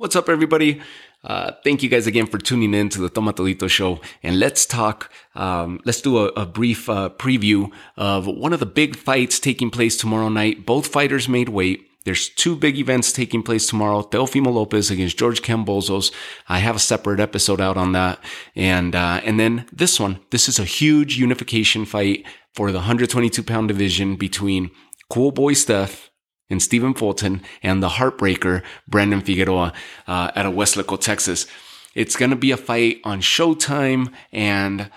What's up, everybody? Uh, thank you guys again for tuning in to the Tomatolito show. And let's talk, um, let's do a, a brief uh, preview of one of the big fights taking place tomorrow night. Both fighters made weight. There's two big events taking place tomorrow. Teofimo Lopez against George Kambosos. I have a separate episode out on that. And, uh, and then this one, this is a huge unification fight for the 122 pound division between Cool Boy Steph and Stephen Fulton and the heartbreaker Brandon Figueroa uh, out of Weslaco, Texas. It's going to be a fight on Showtime and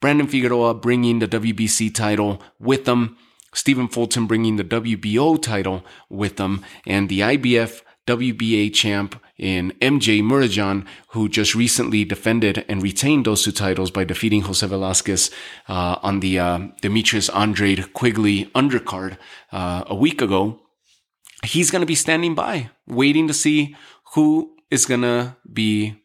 Brandon Figueroa bringing the WBC title with them. Stephen Fulton bringing the WBO title with them and the IBF WBA champ in MJ Murodjon, who just recently defended and retained those two titles by defeating Jose Velasquez uh, on the uh, Demetrius Andrade Quigley undercard uh, a week ago he's going to be standing by, waiting to see who is going to be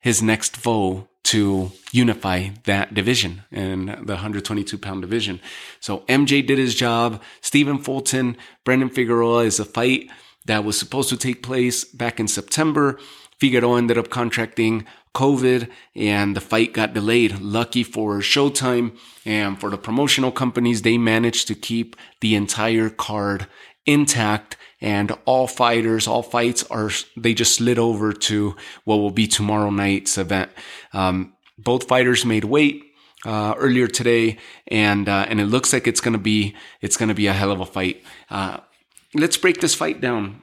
his next foe to unify that division and the 122 pound division. So MJ did his job. Stephen Fulton, Brandon Figueroa is a fight that was supposed to take place back in September. Figueroa ended up contracting COVID and the fight got delayed. Lucky for Showtime and for the promotional companies, they managed to keep the entire card intact and all fighters, all fights are, they just slid over to what will be tomorrow night's event. Um, both fighters made weight. Uh, earlier today, and uh, and it looks like it's gonna be it's gonna be a hell of a fight. Uh, let's break this fight down.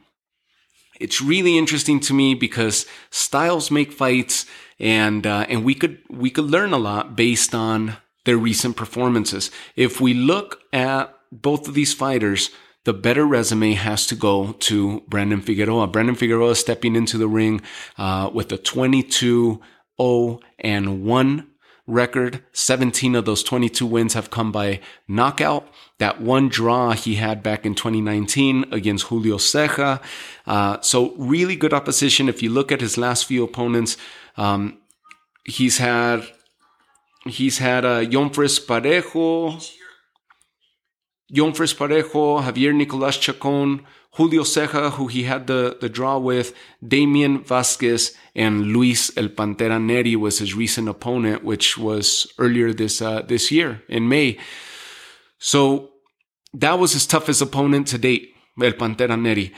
It's really interesting to me because styles make fights, and uh, and we could we could learn a lot based on their recent performances. If we look at both of these fighters, the better resume has to go to Brandon Figueroa. Brandon Figueroa stepping into the ring uh, with a 22 0 and 1 record. 17 of those 22 wins have come by knockout. That one draw he had back in 2019 against Julio Ceja. Uh, so really good opposition. If you look at his last few opponents, um, he's had he's had uh, Yonfres Parejo. Yonfres Parejo, Javier Nicolas Chacon, Julio Ceja, who he had the, the draw with, Damien Vasquez, and Luis El Pantera Nery was his recent opponent, which was earlier this uh, this year in May. So that was his toughest opponent to date, El Pantera Nery.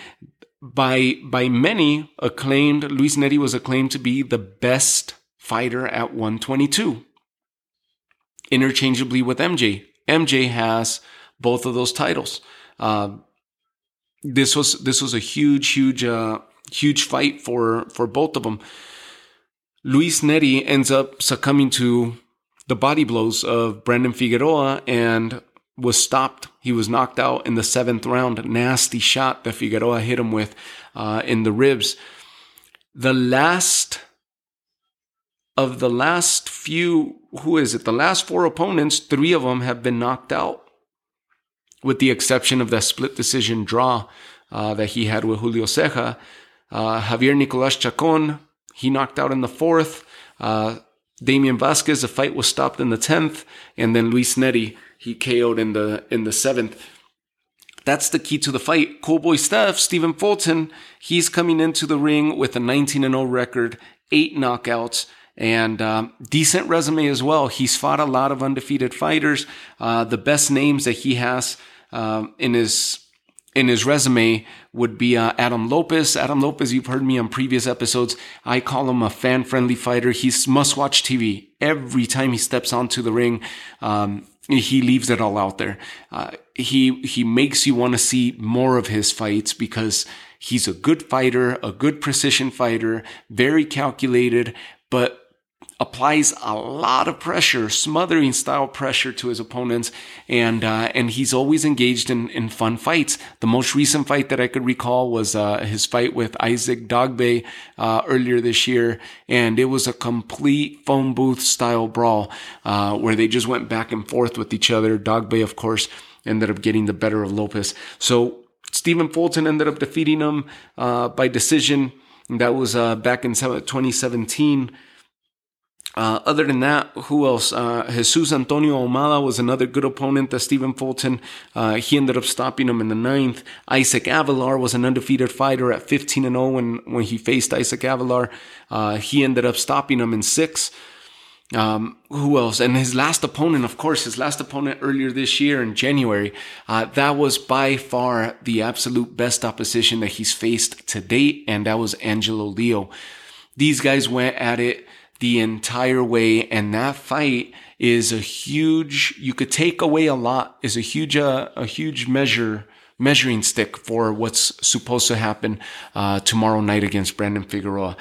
By by many acclaimed, Luis Nery was acclaimed to be the best fighter at 122, interchangeably with MJ. MJ has both of those titles. Uh, this was this was a huge, huge, uh, huge fight for for both of them. Luis Nery ends up succumbing to the body blows of Brandon Figueroa and was stopped. He was knocked out in the seventh round. Nasty shot that Figueroa hit him with uh, in the ribs. The last of the last few, who is it? The last four opponents, three of them have been knocked out with the exception of that split decision draw uh, that he had with Julio Ceja. Uh, Javier Nicolas Chacon, he knocked out in the fourth. Uh, Damien Vasquez, the fight was stopped in the tenth, and then Luis Nery, he KO'd in the in the seventh. That's the key to the fight. Cool boy Steph, Stephen Fulton, he's coming into the ring with a 19 0 record, eight knockouts and um, decent resume as well. He's fought a lot of undefeated fighters. Uh, the best names that he has um, in his in his resume would be uh, Adam Lopez. Adam Lopez, you've heard me on previous episodes. I call him a fan friendly fighter. He's must watch TV every time he steps onto the ring. Um, he leaves it all out there. Uh, he he makes you want to see more of his fights because he's a good fighter, a good precision fighter, very calculated, but applies a lot of pressure, smothering style pressure to his opponents, and uh, and he's always engaged in, in fun fights. The most recent fight that I could recall was uh, his fight with Isaac Dogboe uh, earlier this year, and it was a complete phone booth style brawl uh, where they just went back and forth with each other. Dogboe, of course, ended up getting the better of Lopez. So Stephen Fulton ended up defeating him uh, by decision. That was uh, back in 2017. Uh, other than that, who else? Uh, Jesus Antonio Almada was another good opponent that Stephen Fulton. Uh, he ended up stopping him in the ninth. Isaac Avelar was an undefeated fighter at 15 and 0 when, when he faced Isaac Avelar. Uh, he ended up stopping him in six. Um, who else? And his last opponent, of course, his last opponent earlier this year in January, uh, that was by far the absolute best opposition that he's faced to date, and that was Angelo Leo. These guys went at it the entire way. And that fight is a huge, you could take away a lot, is a huge, uh, a huge measure, measuring stick for what's supposed to happen, uh, tomorrow night against Brandon Figueroa.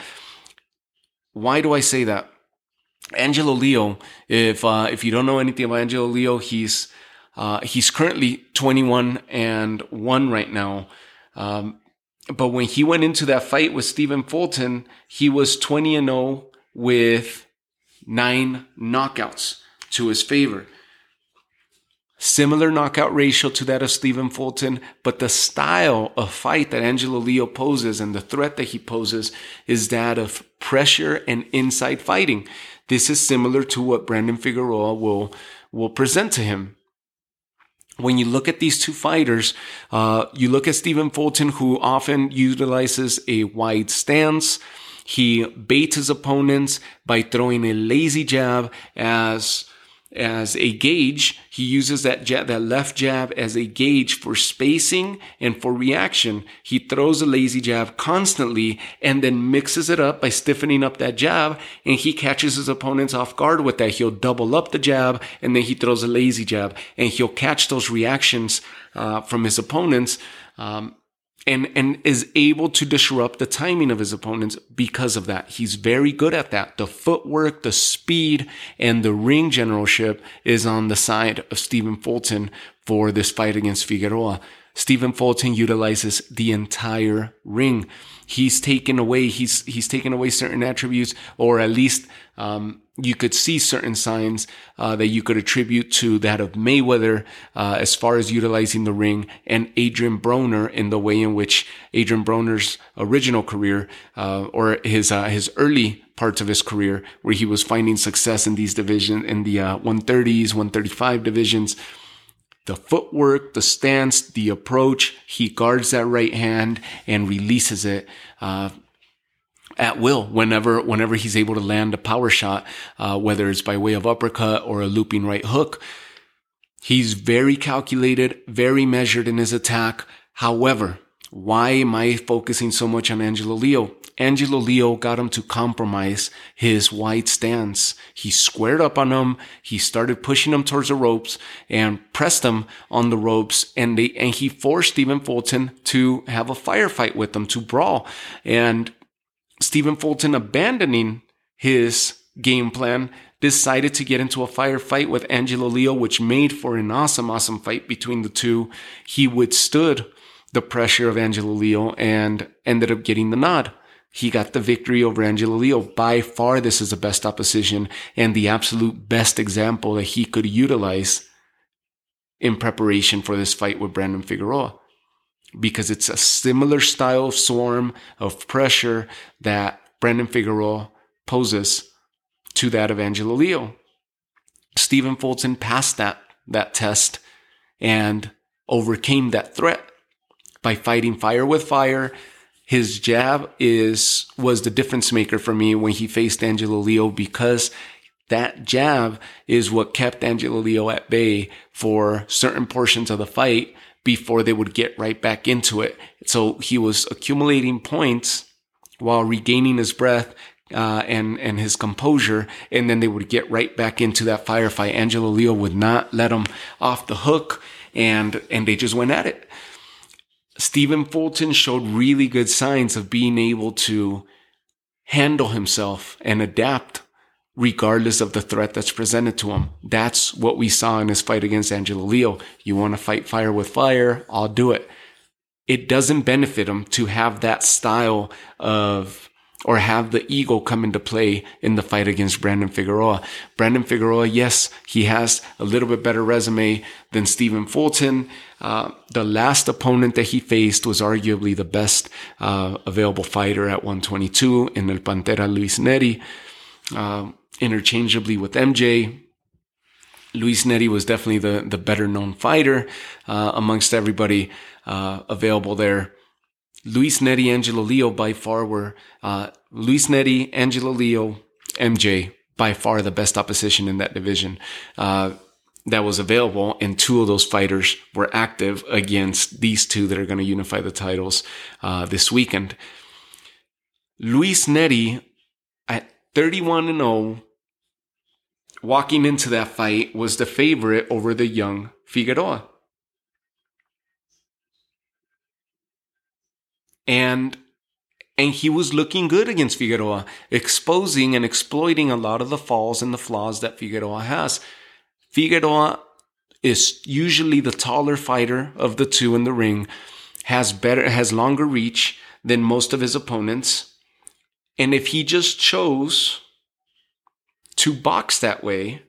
Why do I say that? Angelo Leo, if, uh, if you don't know anything about Angelo Leo, he's, uh, he's currently 21 and 1 right now. Um, but when he went into that fight with Stephen Fulton, he was 20 and 0 with nine knockouts to his favor. Similar knockout ratio to that of Stephen Fulton, but the style of fight that Angelo Leo poses and the threat that he poses is that of pressure and inside fighting. This is similar to what Brandon Figueroa will, will present to him. When you look at these two fighters, uh, you look at Stephen Fulton, who often utilizes a wide stance, he baits his opponents by throwing a lazy jab as as a gauge. He uses that jab, that left jab as a gauge for spacing and for reaction. He throws a lazy jab constantly and then mixes it up by stiffening up that jab and he catches his opponents off guard with that. He'll double up the jab and then he throws a lazy jab and he'll catch those reactions uh, from his opponents. Um, and, and is able to disrupt the timing of his opponents because of that. He's very good at that. The footwork, the speed, and the ring generalship is on the side of Stephen Fulton for this fight against Figueroa. Stephen Fulton utilizes the entire ring. He's taken away, he's, he's taken away certain attributes, or at least, um, you could see certain signs uh, that you could attribute to that of Mayweather uh, as far as utilizing the ring and Adrian Broner in the way in which Adrian Broner's original career uh, or his uh, his early parts of his career where he was finding success in these divisions in the 130s, uh, 135 divisions. The footwork, the stance, the approach, he guards that right hand and releases it uh, at will whenever whenever he's able to land a power shot, uh, whether it's by way of uppercut or a looping right hook. He's very calculated, very measured in his attack. However, why am I focusing so much on Angelo Leo? Angelo Leo got him to compromise his wide stance. He squared up on him. He started pushing him towards the ropes and pressed him on the ropes. And they, and he forced Stephen Fulton to have a firefight with him, to brawl. And Stephen Fulton abandoning his game plan decided to get into a firefight with Angelo Leo, which made for an awesome, awesome fight between the two. He withstood the pressure of Angelo Leo and ended up getting the nod. He got the victory over Angelo Leo. By far, this is the best opposition and the absolute best example that he could utilize in preparation for this fight with Brandon Figueroa because it's a similar style of swarm of pressure that Brandon Figueroa poses to that of Angelo Leo. Stephen Fulton passed that, that test and overcame that threat by fighting fire with fire. His jab is, was the difference maker for me when he faced Angelo Leo because that jab is what kept Angelo Leo at bay for certain portions of the fight before they would get right back into it. So he was accumulating points while regaining his breath uh, and and his composure, and then they would get right back into that firefight. Angelo Leo would not let him off the hook, and and they just went at it. Stephen Fulton showed really good signs of being able to handle himself and adapt regardless of the threat that's presented to him. That's what we saw in his fight against Angelo Leo. You want to fight fire with fire? I'll do it. It doesn't benefit him to have that style of or have the ego come into play in the fight against Brandon Figueroa. Brandon Figueroa, yes, he has a little bit better resume than Stephen Fulton. Uh, the last opponent that he faced was arguably the best uh, available fighter at 122 in El Pantera Luis Nery. uh, interchangeably with MJ. Luis Nery was definitely the, the better known fighter uh, amongst everybody uh, available there. Luis Nery, Angelo Leo by far were uh, Luis Nery, Angelo Leo, MJ by far the best opposition in that division uh, that was available, and two of those fighters were active against these two that are going to unify the titles uh, this weekend. Luis Nery at 31 and 0 walking into that fight was the favorite over the young Figueroa. And and he was looking good against Figueroa, exposing and exploiting a lot of the falls and the flaws that Figueroa has. Figueroa is usually the taller fighter of the two in the ring, has better has longer reach than most of his opponents. And if he just chose to box that way,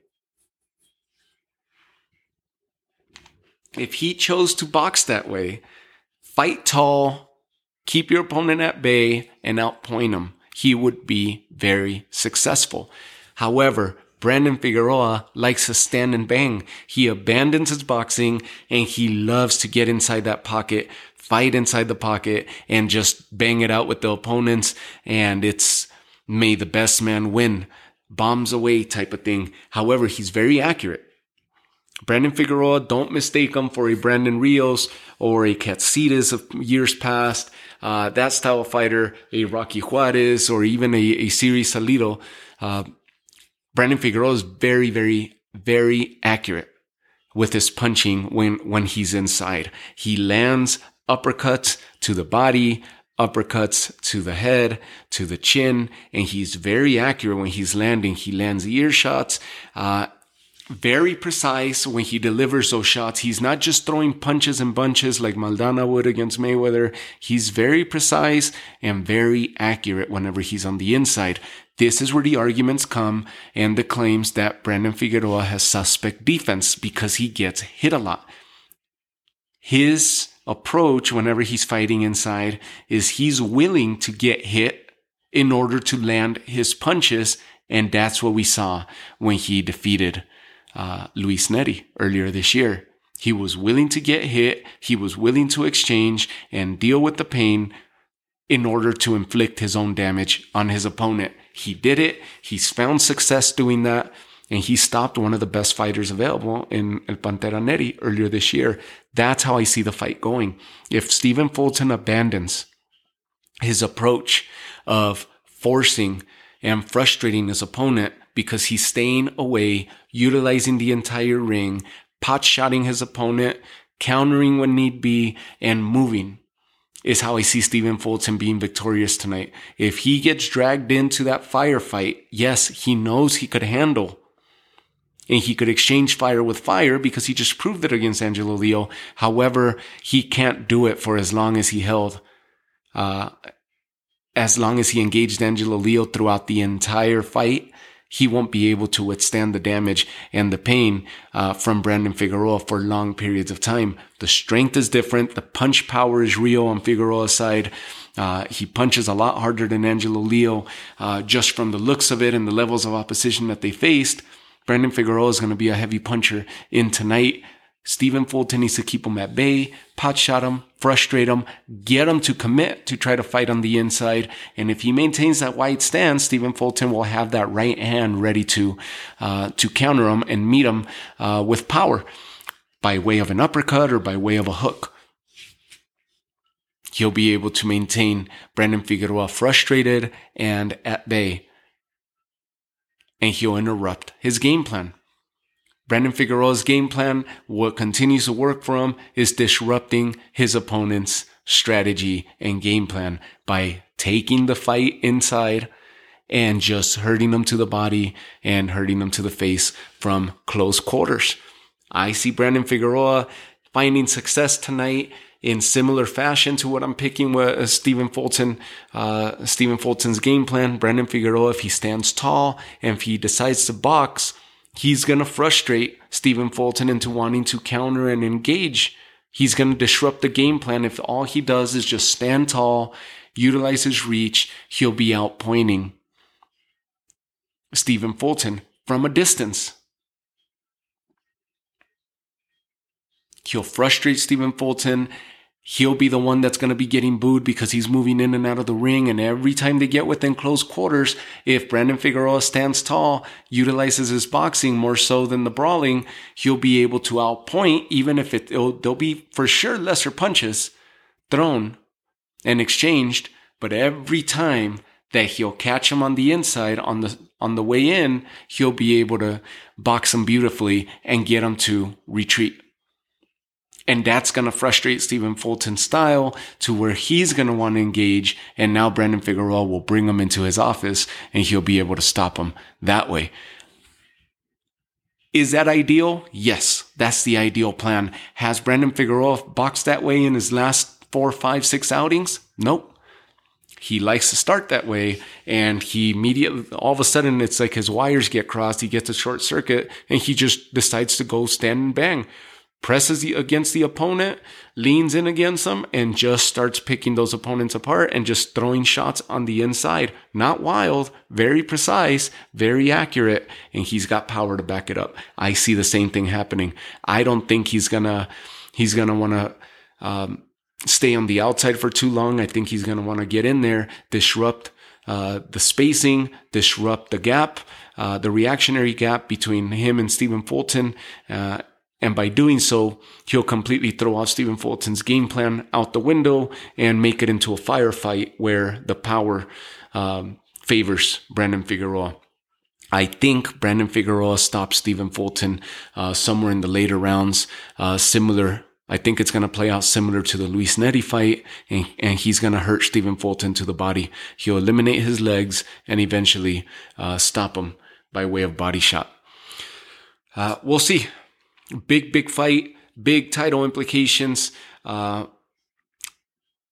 if he chose to box that way, fight tall, keep your opponent at bay, and outpoint him, he would be very successful. However, Brandon Figueroa likes to stand and bang. He abandons his boxing and he loves to get inside that pocket, fight inside the pocket, and just bang it out with the opponents. And it's may the best man win bombs away type of thing. However, he's very accurate. Brandon Figueroa, don't mistake him for a Brandon Rios or a Katsidis of years past. Uh, that style of fighter, a Rocky Juarez or even a, a Siri Salido. Uh, Brandon Figueroa is very, very, very accurate with his punching when, when he's inside. He lands uppercuts to the body, uppercuts to the head, to the chin, and he's very accurate when he's landing. He lands ear shots, uh, very precise when he delivers those shots. He's not just throwing punches and bunches like Maidana would against Mayweather. He's very precise and very accurate whenever he's on the inside. This is where the arguments come and the claims that Brandon Figueroa has suspect defense because he gets hit a lot. His approach whenever he's fighting inside is he's willing to get hit in order to land his punches. And that's what we saw when he defeated uh, Luis Nery earlier this year. He was willing to get hit. He was willing to exchange and deal with the pain in order to inflict his own damage on his opponent. He did it. He's found success doing that and he stopped one of the best fighters available in El Pantera Nery earlier this year. That's how I see the fight going. If Stephen Fulton abandons his approach of forcing and frustrating his opponent because he's staying away, utilizing the entire ring, pot shotting his opponent, countering when need be, and moving is how I see Stephen Fulton being victorious tonight. If he gets dragged into that firefight, yes, he knows he could handle and he could exchange fire with fire because he just proved it against Angelo Leo. However, he can't do it for as long as he held, uh, as long as he engaged Angelo Leo throughout the entire fight. He won't be able to withstand the damage and the pain uh, from Brandon Figueroa for long periods of time. The strength is different. The punch power is real on Figueroa's side. Uh, he punches a lot harder than Angelo Leo, uh, just from the looks of it and the levels of opposition that they faced. Brandon Figueroa is going to be a heavy puncher in tonight. Stephen Fulton needs to keep him at bay, pot shot him, frustrate him, get him to commit to try to fight on the inside. And if he maintains that wide stance, Stephen Fulton will have that right hand ready to uh, to counter him and meet him uh, with power by way of an uppercut or by way of a hook. He'll be able to maintain Brandon Figueroa frustrated and at bay and he'll interrupt his game plan. Brandon Figueroa's game plan, what continues to work for him, is disrupting his opponent's strategy and game plan by taking the fight inside and just hurting them to the body and hurting them to the face from close quarters. I see Brandon Figueroa finding success tonight in similar fashion to what I'm picking with uh, Stephen Fulton, uh, Stephen Fulton's game plan. Brandon Figueroa, if he stands tall and if he decides to box, he's going to frustrate Stephen Fulton into wanting to counter and engage. He's going to disrupt the game plan. If all he does is just stand tall, utilize his reach, he'll be outpointing Stephen Fulton from a distance. He'll frustrate Stephen Fulton. He'll be the one that's going to be getting booed because he's moving in and out of the ring. And every time they get within close quarters, if Brandon Figueroa stands tall, utilizes his boxing more so than the brawling, he'll be able to outpoint, even if it, there'll be for sure lesser punches thrown and exchanged. But every time that he'll catch him on the inside on the on the way in, he'll be able to box him beautifully and get him to retreat. And that's going to frustrate Stephen Fulton's style to where he's going to want to engage. And now Brandon Figueroa will bring him into his office and he'll be able to stop him that way. Is that ideal? Yes, that's the ideal plan. Has Brandon Figueroa boxed that way in his last four, five, six outings? Nope he likes to start that way and he immediately all of a sudden it's like his wires get crossed he gets a short circuit and he just decides to go stand and bang presses against the opponent leans in against them and just starts picking those opponents apart and just throwing shots on the inside not wild very precise very accurate and he's got power to back it up i see the same thing happening i don't think he's gonna he's gonna want to um, stay on the outside for too long. I think he's going to want to get in there, disrupt uh, the spacing, disrupt the gap, uh, the reactionary gap between him and Stephen Fulton. Uh, and by doing so, he'll completely throw off Stephen Fulton's game plan out the window and make it into a firefight where the power um, favors Brandon Figueroa. I think Brandon Figueroa stops Stephen Fulton uh, somewhere in the later rounds, uh, similar I think it's going to play out similar to the Luis Nery fight, and, and he's going to hurt Stephen Fulton to the body. He'll eliminate his legs and eventually uh, stop him by way of body shot. Uh, we'll see. Big, big fight, big title implications. Uh,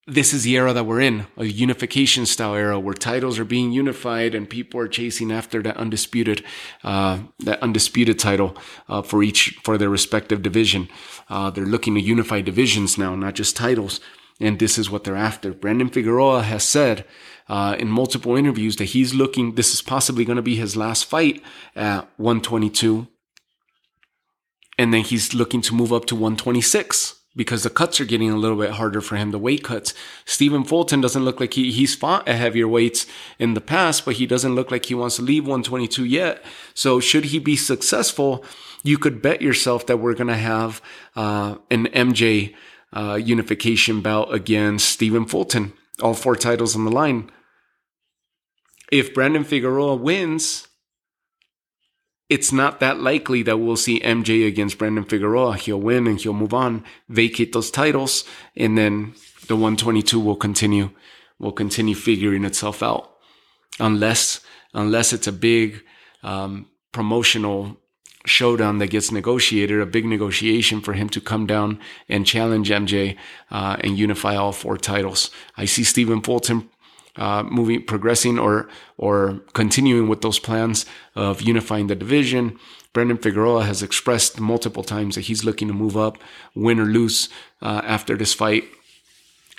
this is the era that we're in, a unification style era where titles are being unified and people are chasing after that undisputed, uh, that undisputed title uh, for each for their respective division. Uh, they're looking to unify divisions now, not just titles, and this is what they're after. Brandon Figueroa has said uh, in multiple interviews that he's looking. This is possibly going to be his last fight at 122, and then he's looking to move up to 126 because the cuts are getting a little bit harder for him, the weight cuts. Stephen Fulton doesn't look like he, he's fought at heavier weights in the past, but he doesn't look like he wants to leave 122 yet. So should he be successful, you could bet yourself that we're going to have, uh, an MJ, uh, unification bout against Stephen Fulton. All four titles on the line. If Brandon Figueroa wins, it's not that likely that we'll see MJ against Brandon Figueroa. He'll win and he'll move on, vacate those titles, and then the 122 will continue, will continue figuring itself out. Unless, unless it's a big, um, promotional showdown that gets negotiated, a big negotiation for him to come down and challenge MJ, uh, and unify all four titles. I see Stephen Fulton uh, moving, progressing, or or continuing with those plans of unifying the division. Brandon Figueroa has expressed multiple times that he's looking to move up, win or lose uh, after this fight.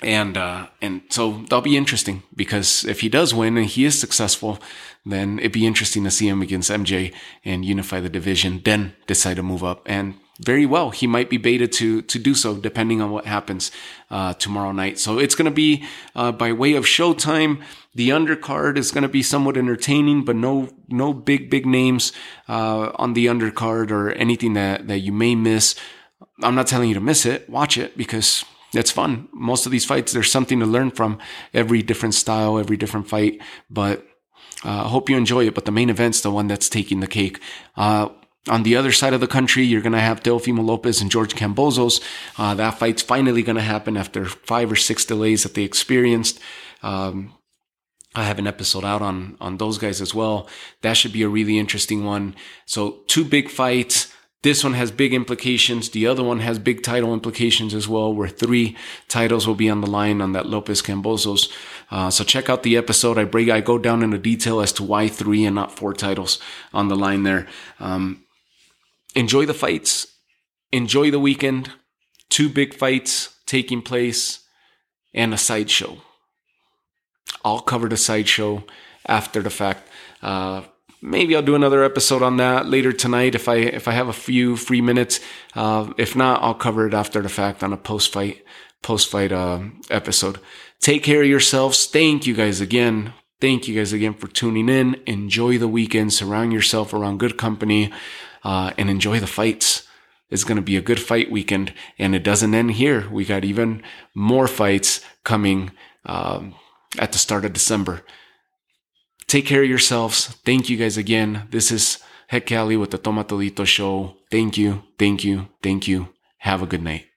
And uh, and so that'll be interesting because if he does win and he is successful, then it'd be interesting to see him against MJ and unify the division, then decide to move up. And very well. He might be baited to to do so, depending on what happens uh, tomorrow night. So it's going to be uh, by way of Showtime. The undercard is going to be somewhat entertaining, but no no big big names uh, on the undercard or anything that that you may miss. I'm not telling you to miss it. Watch it because it's fun. Most of these fights, there's something to learn from every different style, every different fight. But I uh, hope you enjoy it. But the main event's the one that's taking the cake. Uh, on the other side of the country, you're going to have Teofimo Lopez and George Kambosos. Uh, that fight's finally going to happen after five or six delays that they experienced. Um, I have an episode out on on those guys as well. That should be a really interesting one. So two big fights. This one has big implications. The other one has big title implications as well, where three titles will be on the line on that Lopez Kambosos. Uh, so check out the episode. I break, I go down into detail as to why three and not four titles on the line there. Um, enjoy the fights, enjoy the weekend. Two big fights taking place and a sideshow. I'll cover the sideshow after the fact. Uh, maybe I'll do another episode on that later tonight if I if I have a few free minutes. Uh, if not, I'll cover it after the fact on a post fight post fight uh, episode. Take care of yourselves. Thank you guys again. Thank you guys again for tuning in. Enjoy the weekend. Surround yourself around good company, uh, and enjoy the fights. It's going to be a good fight weekend, and it doesn't end here. We got even more fights coming um, at the start of December. Take care of yourselves. Thank you guys again. This is Heck Cali with the Tomatolito Show. Thank you, thank you, thank you. Have a good night.